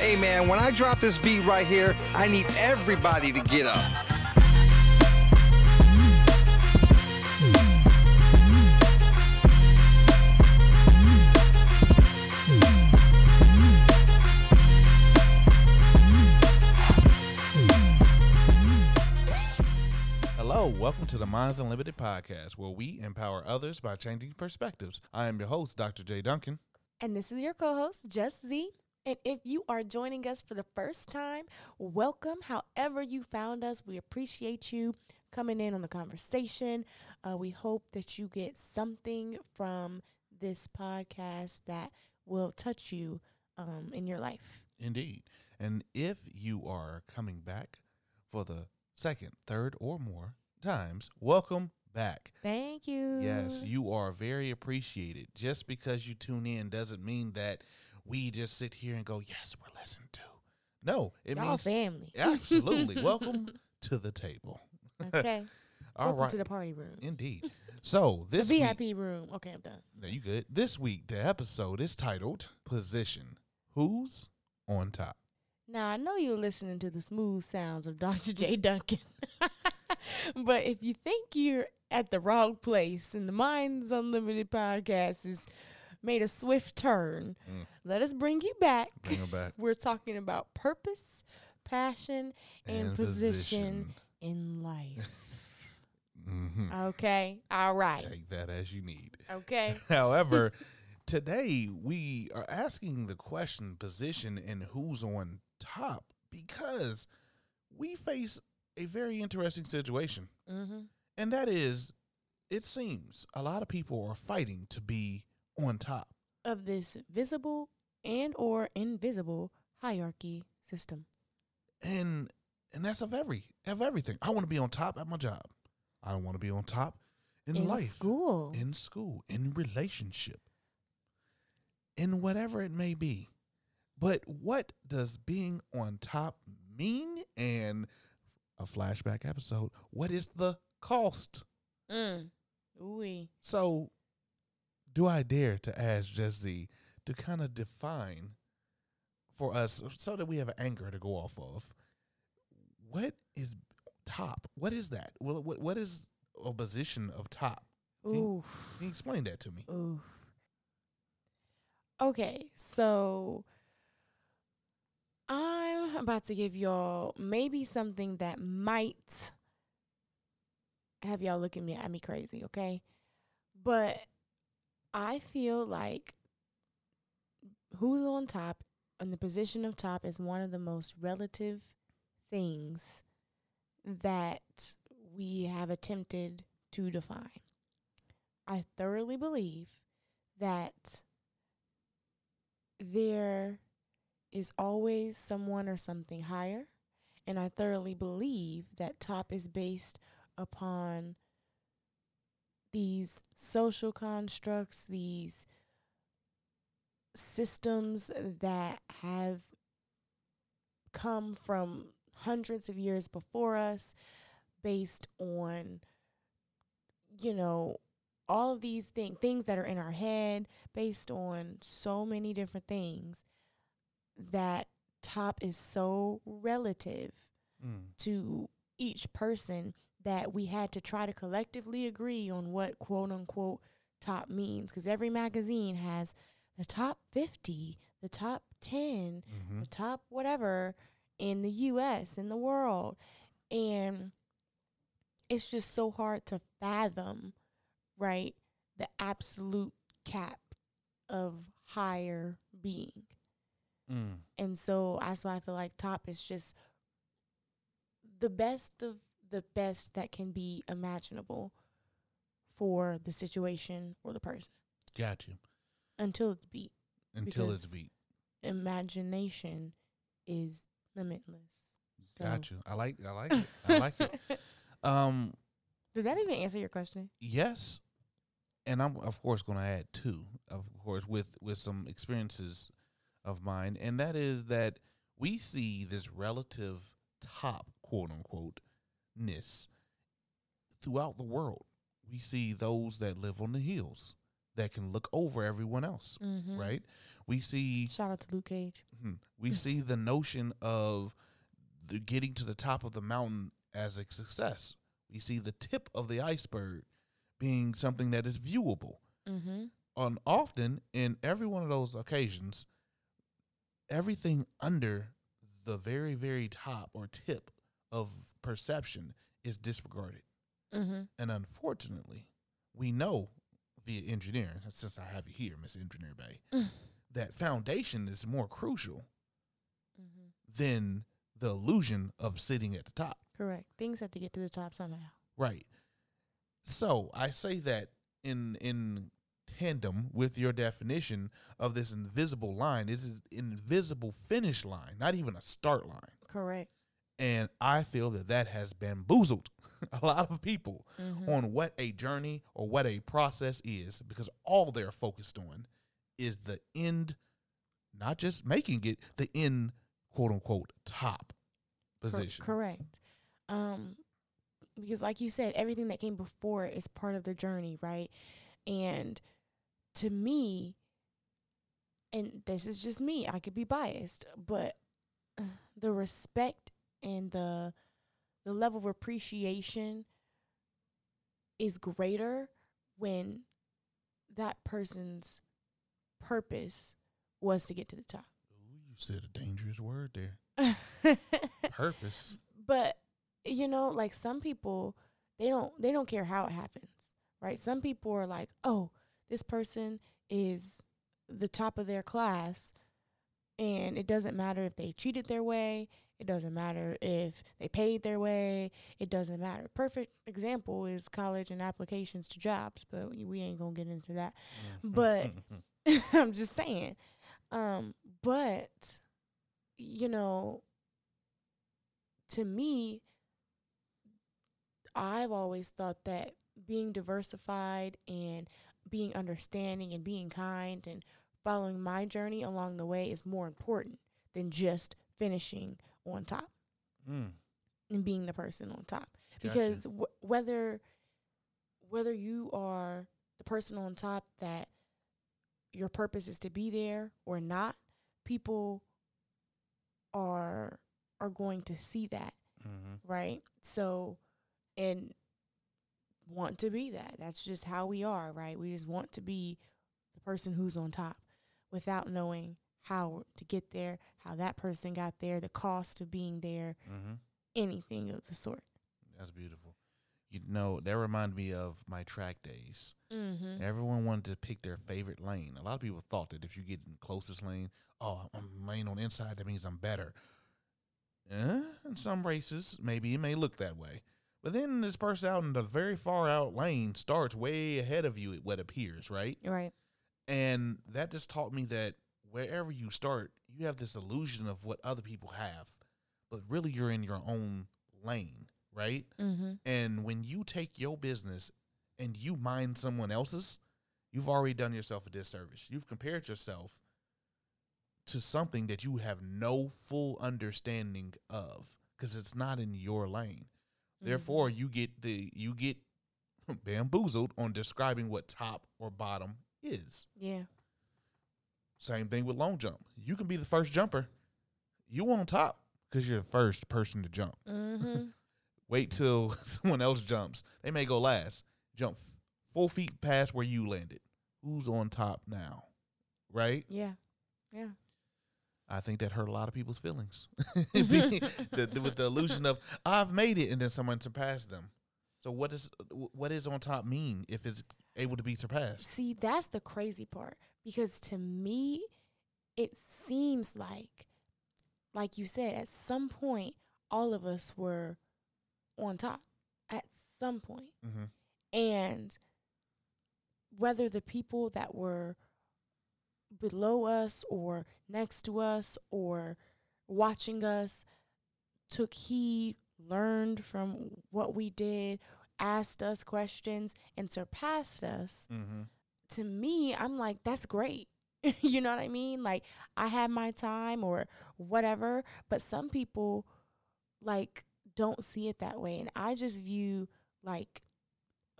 Hey man, when I drop this beat right here, I need everybody to get up. Hello, welcome to the Minds Unlimited podcast, where we empower others by changing perspectives. I am your host, Dr. J. Duncan. And this is your co host, Just Z. And if you are joining us for the first time, welcome. However, you found us, we appreciate you coming in on the conversation. Uh, we hope that you get something from this podcast that will touch you um, in your life. Indeed. And if you are coming back for the second, third, or more times, welcome back. Thank you. Yes, you are very appreciated. Just because you tune in doesn't mean that we just sit here and go, yes, we're listened to. No, it Y'all means family. absolutely. welcome to the table. Okay. All welcome right. to the party room. Indeed. So The this week, VIP room. Okay, I'm done. No, you good. This week, the episode is titled Position Who's on Top? Now I know you're listening to the smooth sounds of Dr. J. Duncan, but if you think you're at the wrong place and the Minds Unlimited podcast has made a swift turn, Mm. let us bring you back. Bring her back. We're talking about purpose, passion, and, position, in life. hmm Okay, all right. Take that as you need. Okay, However, today we are asking the question position and who's on top because we face a very interesting situation. mm-hmm. And that is, it seems a lot of people are fighting to be on top. of this visible and or invisible hierarchy system. and and that's of every of everything. I want to be on top at my job. I don't want to be on top in, in life, school. in school, in relationship, in whatever it may be. But what does being on top mean? And a flashback episode. What is the cost? Mm. Ooh. So, do I dare to ask Jesse to kind of define for us so that we have an anchor to go off of? What is top? What is that? Well, what, what is a position of top? Can you- Ooh. Can you explain that to me? Ooh. Okay, so I'm about to give y'all maybe something that might have y'all looking me at me crazy, okay? But I feel like who's on top and the position of top is one of the most relative things that we have attempted to define. I thoroughly believe that there is always someone or something higher. And I thoroughly believe that top is based upon these social constructs, these systems that have come from hundreds of years before us based on you know all of these things things that are in our head based on so many different things that top is so relative Mm. to each person that we had to try to collectively agree on what quote unquote top means. Because every magazine has the top 50 the top 10 hmm the top whatever in the US in the world. And it's just so hard to fathom right the absolute cap of higher being. Mm. and so that's why I feel like top is just the best of the best that can be imaginable for the situation or the person Got you. until it's beat. Until it's beat. Imagination is limitless. So- Got you. I like. I like it. I like it. Um. Did that even answer your question? Yes, and I'm of course going to add two, of course, with with some experiences of mine, and that is that we see this relative top, quote unquote, ness throughout the world. We see those that live on the hills, that can look over everyone else, Mhm. right? We see Shout out to Luke Cage. Mhm. we see the notion of the getting to the top of the mountain as a success. We see the tip of the iceberg being something that is viewable. Mm-hmm. On often in every one of those occasions, everything under the very very top or tip of perception is disregarded. Mm-hmm. And unfortunately, we know via engineering, since I have you here, Miss Engineer Bay, Mm. that foundation is more crucial Mm-hmm. than the illusion of sitting at the top. Correct. Things have to get to the top somehow. Right. So I say that in in tandem with your definition of this invisible line. This is invisible finish line, not even a start line. Correct. And I feel that that has bamboozled a lot of people Mhm. on what a journey or what a process is because all they're focused on is the end, not just making it, the end, quote unquote, top Cor- position. correct. Um, because like you said, everything that came before is part of the journey, right? And to me, and this is just me, I could be biased, but the respect and the the level of appreciation is greater when that person's purpose was to get to the top. Ooh, you said a dangerous word there. Purpose. but you know like some people they don't they don't care how it happens right some people are like oh this person is the top of their class and it doesn't matter if they cheated their way it doesn't matter if they paid their way it doesn't matter. Perfect example is college and applications to jobs but we- ain't gonna get into that. But- I'm just saying. Um, but you know, to me, I've always thought that being diversified and being understanding and being kind and following my journey along the way is more important than just finishing on top Mm, and being the person on top. Gotcha. because w- whether whether you are the person on top that your purpose is to be there or not people are are going to see that Mhm. right? So and want to be that. That's just how we are right? We just want to be the person who's on top without knowing how to get there how that person got there the cost of being there Mhm. anything of the sort That's beautiful. You know, that reminded me of my track days. mm-hmm. Everyone wanted to pick their favorite lane. A lot of people thought that if you get in the closest lane, oh, I'm lane on the inside, that means I'm better. Eh, in some races, maybe it may look that way. But then this person out in the very far out lane starts way ahead of you, at what appears, right? right And that just taught me that wherever you start, you have this illusion of what other people have, but really you're in your own lane, right? mm-hmm. And when you take your business and you mind someone else's, you've already done yourself a disservice. You've compared yourself to something that you have no full understanding of because it's not in your lane. Therefore, you get the you get bamboozled on describing what top or bottom is. yeah Same thing with long jump. You can be the first jumper. You on top because you're the first person to jump. mm-hmm. Wait till someone else jumps. They may go last. Jump f- four feet past where you landed. Who's on top now? Right? yeah yeah I think that hurt a lot of people's feelings. the, the- with the illusion of I've made it, and then someone surpassed them. So what does what is on top mean if it's able to be surpassed? see that's the crazy part because to me it seems like like you said at some point all of us were on top at some point Mm-hmm. and whether the people that were below us or next to us or watching us took heed, learned from what we did, asked us questions, and surpassed us, Mm-hmm. to me, I'm like, that's great. you know what I mean? Like, I had my time or whatever, but some people, like, don't see it that way. And I just view, like,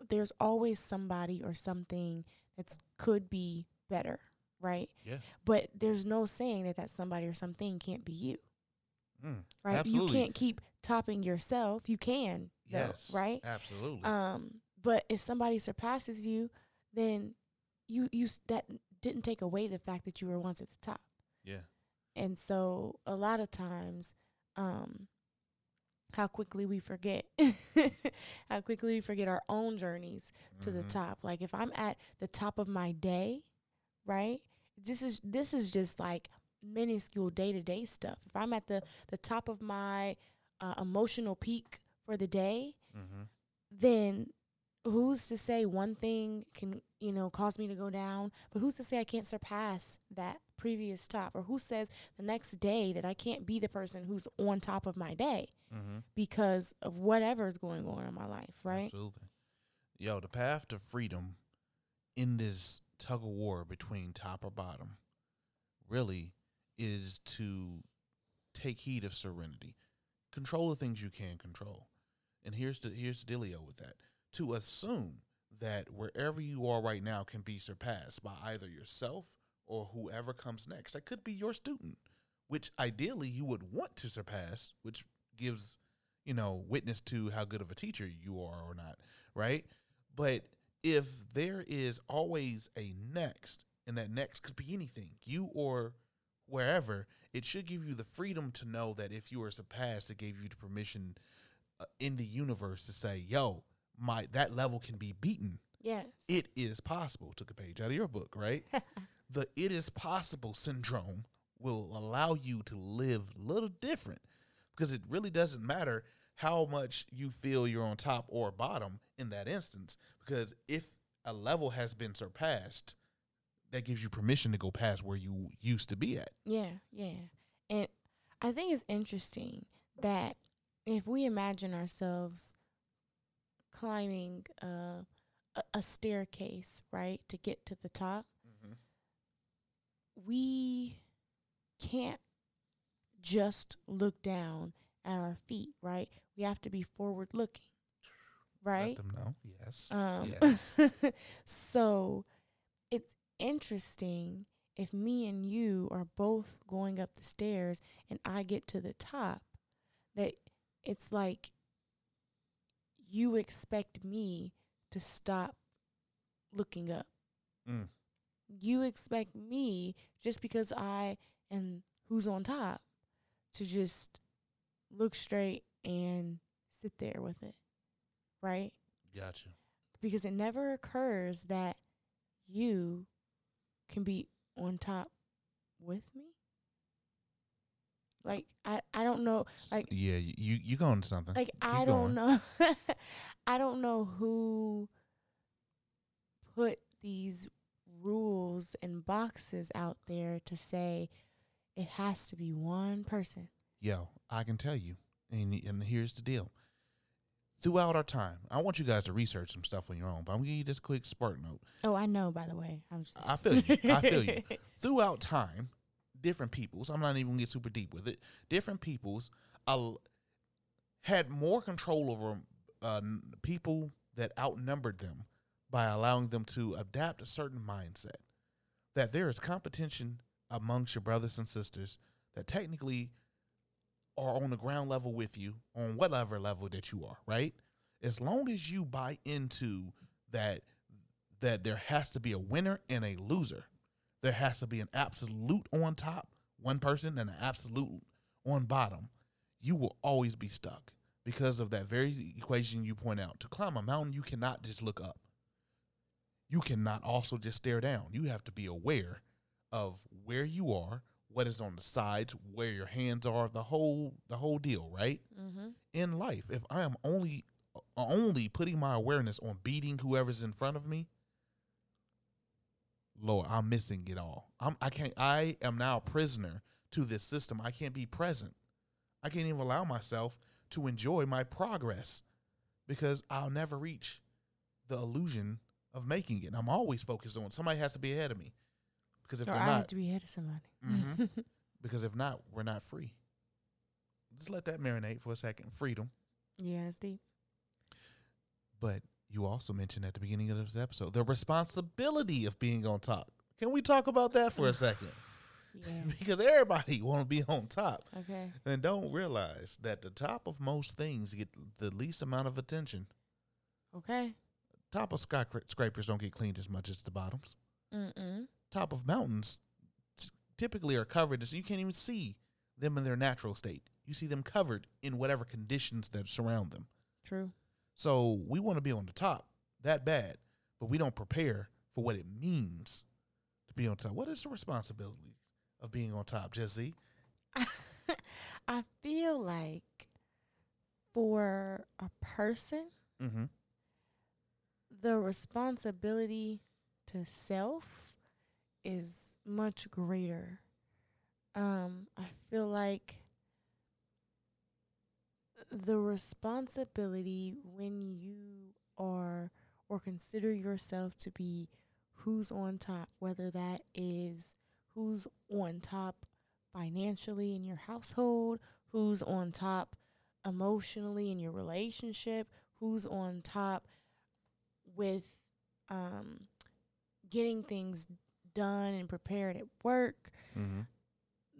there's always somebody or something that could be better, right? Yeah. But there's no saying that that somebody or something can't be you, Mm. right? Absolutely. You can't keep topping yourself. You can, though, Yes. right? Absolutely. Um, but if somebody surpasses you, then you you that didn't take away the fact that you were once at the top. yeah. And so a lot of times, um, how quickly we forget, how quickly we forget our own journeys to the Mhm. top. Like if I'm at the top of my day, right? This is this is just like minuscule day to day stuff. If I'm at the the top of my uh, emotional peak for the day, Mhm. then who's to say one thing can you know cause me to go down but who's to say i can't surpass that previous top or who says the next day that i can't be the person who's on top of my day Mhm. because of whatever is going on in my life right Absolutely. Yo, the path to freedom in this tug of war between top or bottom really is to take heed of serenity. Control the things you can control. And here's the here's the dealio with that. To assume that wherever you are right now can be surpassed by either yourself or whoever comes next. That could be your student, which ideally you would want to surpass, which gives, you know, witness to how good of a teacher you are or not, right? But if there is always a next, and that next could be anything, you or wherever, it should give you the freedom to know that if you are surpassed, it gave you the permission uh, in the universe to say, "Yo, my that level can be beaten. yes It is possible." Took a page out of your book, right? the "it is possible" syndrome will allow you to live a little different because it really doesn't matter how much you feel you're on top or bottom in that instance because if a level has been surpassed that gives you permission to go past where you used to be at yeah yeah and i think it's interesting that if we imagine ourselves climbing uh, a, a staircase right to get to the top we can't just look down at our feet, right? We have to be forward looking, right? let them know yes Um, yes so interesting if me and you are both going up the stairs and I get to the top, that it's like you expect me to stop looking up. Mm. You expect me just because I am who's on top to just look straight and sit there with it. Right? gotcha because it never occurs that you can be on top with me. Like I, I don't know. Like yeah you you, going to something like Keep I going. don't know. I don't know who put these rules and boxes out there to say it has to be one person. Yo, I can tell you, and and here's the deal. Throughout our time, I want you guys to research some stuff on your own, but I'm gonna give you this quick spark note. Oh, I know. By the way, I'm just. I feel you. I feel you. Throughout time, different peoples. I'm not even gonna get super deep with it. Different peoples uh, had more control over uh, people that outnumbered them by allowing them to adapt a certain mindset. That there is competition amongst your brothers and sisters that technically are on the ground level with you on whatever level that you are, right? As long as you buy into that that there has to be a winner and a loser. There has to be an absolute on top, one person, and an absolute on bottom. You will always be stuck because of that very equation you point out. To climb a mountain, you cannot just look up. You cannot also just stare down. You have to be aware of where you are, what is on the sides, where your hands are, the whole the whole deal, right? mm-hmm. in life, if I am only only putting my awareness on beating whoever's in front of me, Lord, I'm missing it all. I'm I can't I am now a prisoner to this system. I can't be present. I can't even allow myself to enjoy my progress because I'll never reach the illusion of making it. I'm always focused on somebody has to be ahead of me. Because if or they're I not, have to be ahead of somebody. Mhm. because if not, we're not free. Just let that marinate for a second. Freedom. yeah, it's deep. But you also mentioned at the beginning of this episode the responsibility of being on top. Can we talk about that for a second? Yeah. because everybody want to be on top Okay. and don't realize that the top of most things get the least amount of attention. Okay. Top of skyscrapers don't get cleaned as much as the bottoms. Mm-mm. Top of mountains typically are covered, so you can't even see them in their natural state. You see them covered in whatever conditions that surround them. True. So we want to be on the top that bad, but we don't prepare for what it means to be on top. What is the responsibility of being on top, Jesse? I feel like for a person, Mm-hmm. the responsibility to self is much greater. Um, I feel like the responsibility when you are or consider yourself to be who's on top, whether that is who's on top financially in your household, who's on top emotionally in your relationship, who's on top with um, getting things done and prepared at work, Mm-hmm.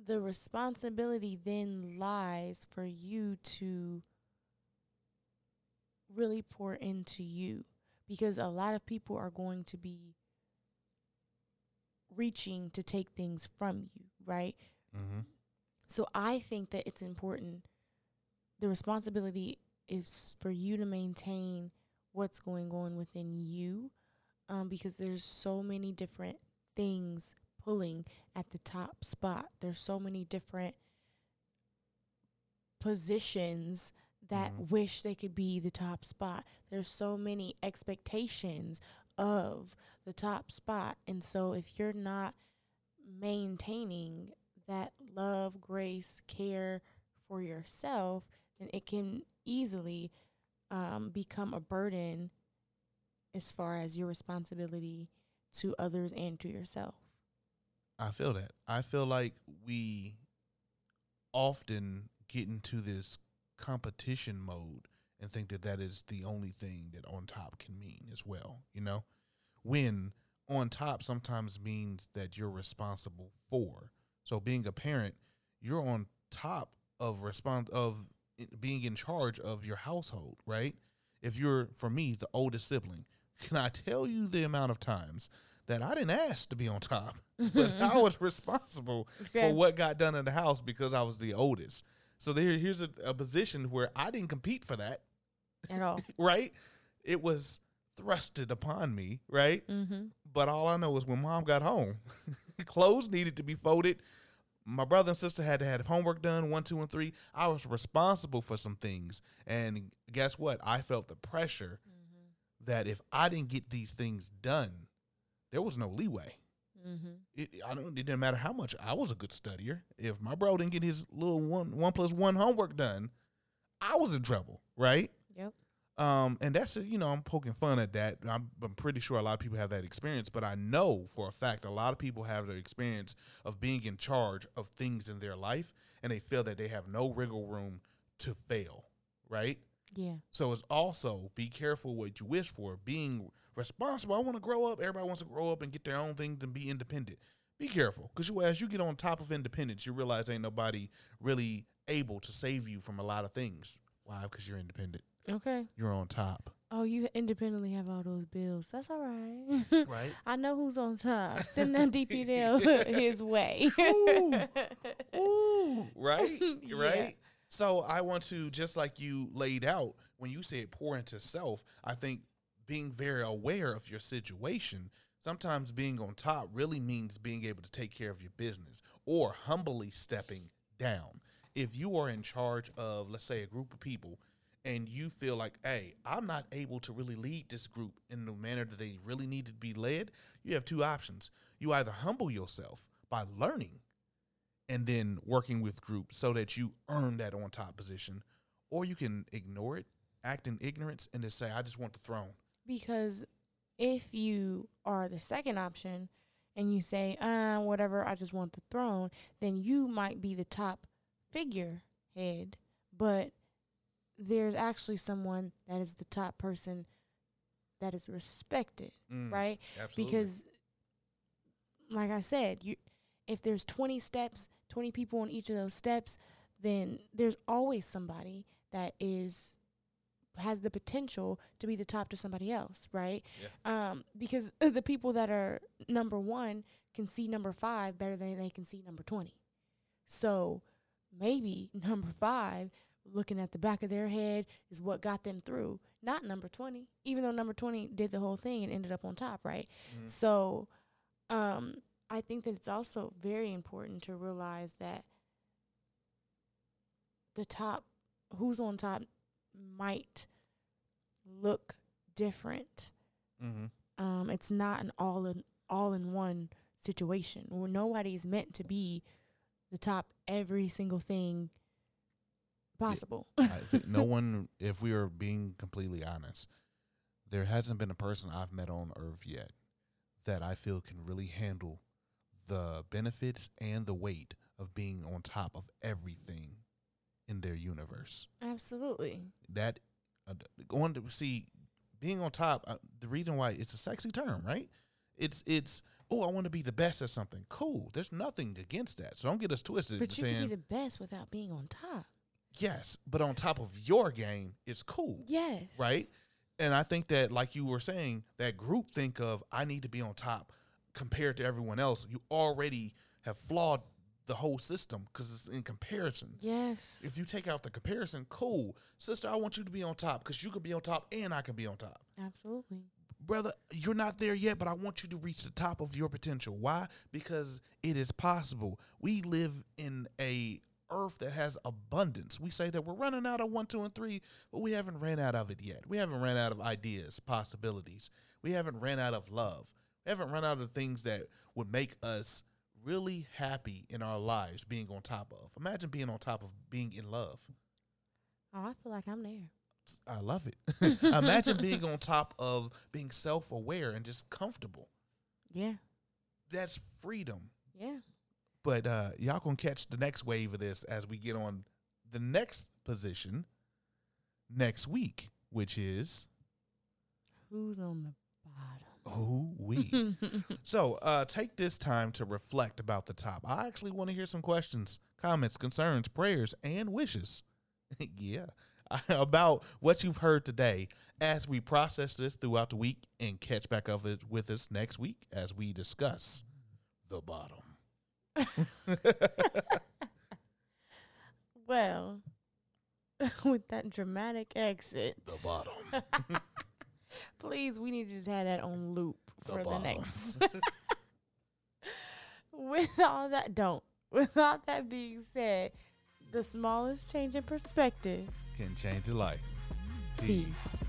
the responsibility then lies for you to really pour into you because a lot of people are going to be reaching to take things from you, right? Mm-hmm. So I think that it's important. The responsibility is for you to maintain what's going on within you, um, because there's so many different things pulling at the top spot. There's so many different positions that Mhm. wish they could be the top spot. There's so many expectations of the top spot. And so if you're not maintaining that love, grace, care for yourself, then it can easily um, become a burden as far as your responsibility to others and to yourself. I feel that. I feel like we often get into this competition mode and think that that is the only thing that on top can mean as well, you know? When on top sometimes means that you're responsible for. So being a parent, you're on top of respond of being in charge of your household, right? If you're for me the oldest sibling, can I tell you the amount of times that I didn't ask to be on top, but I was responsible Okay. for what got done in the house because I was the oldest. So there, here's a, a position where I didn't compete for that, At all. right? It was thrusted upon me, right? mm-hmm. But all I know is when mom got home, clothes needed to be folded. My brother and sister had to have homework done, one, two, and three. I was responsible for some things. And guess what? I felt the pressure that if I didn't get these things done, there was no leeway. Mm-hmm. It, I don't. It didn't matter how much I was a good studier. If my bro didn't get his little one one plus one homework done, I was in trouble, right? Yep. Um, and that's you know I'm poking fun at that. I'm, I'm pretty sure a lot of people have that experience, but I know for a fact a lot of people have the experience of being in charge of things in their life, and they feel that they have no wiggle room to fail, right? Yeah. So it's also be careful what you wish for. Being responsible. I want to grow up. Everybody wants to grow up and get their own things and be independent. Be careful, because you as you get on top of independence, you realize ain't nobody really able to save you from a lot of things. Why? Because you're independent. Okay. You're on top, Oh, you independently have all those bills. That's all right. right? I know who's on top. Send that DPL his way. Ooh. Ooh, right, Yeah. So I want to just like you laid out when you said pour into self. I think being very aware of your situation. Sometimes being on top really means being able to take care of your business or humbly stepping down. If you are in charge of, let's say, a group of people and you feel like, hey, I'm not able to really lead this group in the manner that they really need to be led, you have two options. You either humble yourself by learning and then working with groups so that you earn that on top position, or you can ignore it, act in ignorance, and just say, I just want the throne. because if you are the second option and you say, uh, whatever, I just want the throne, then you might be the top figurehead, but there's actually someone that is the top person that is respected, Mm, right? Absolutely. Because like I said, you if there's 20 steps, 20 people on each of those steps, then there's always somebody that is has the potential to be the top to somebody else, right? Um because the people that are number 1 can see number 5 better than they can see number 20. So maybe number 5 looking at the back of their head is what got them through, not number 20, even though number 20 did the whole thing and ended up on top, right? Mhm. So, um, I think that it's also very important to realize that the top, who's on top, might look different. Mhm. Um, it's not an all in all in one situation where nobody's meant to be the top every single thing possible. No one, if we are being completely honest, there hasn't been a person I've met on Earth yet that I feel can really handle the benefits and the weight of being on top of everything in their universe. Absolutely. That uh, going to see being on top. Uh, the reason why it's a sexy term, right? It's it's oh, I want to be the best at something. Cool. There's nothing against that. So don't get us twisted. But you saying can be the best without being on top. yes, but on top of your game, it's cool Yes. right? And I think that, like you were saying, that group think of I need to be on top compared to everyone else. You already have flawed the whole system because it's in comparison. Yes. If you take out the comparison, cool, sister, I want you to be on top because you can be on top and I can be on top. Absolutely. Brother, you're not there yet, but I want you to reach the top of your potential. Why? Because it is possible. We live in a earth that has abundance. We say that we're running out of one, two, and three, but we haven't ran out of it yet. We haven't ran out of ideas, possibilities. We haven't ran out of love. We haven't run out of things that would make us really happy in our lives being on top of. Imagine being on top of being in love. Oh, I feel like I'm there. I love it. Imagine being on top of being self aware and just comfortable. Yeah. That's freedom. Yeah. But uh, y'all gonna catch the next wave of this as we get on the next position next week, which is Who's on the who we. so uh, take this time to reflect about the top. I actually want to hear some questions, comments, concerns, prayers, and wishes. yeah. About what you've heard today as we process this throughout the week and catch back up with us next week as we discuss the bottom. well, with that dramatic exit, The bottom. Please, we need to just have that on loop The for the next. with all that, don't. With all that being said, the smallest change in perspective. Can change your life. Peace.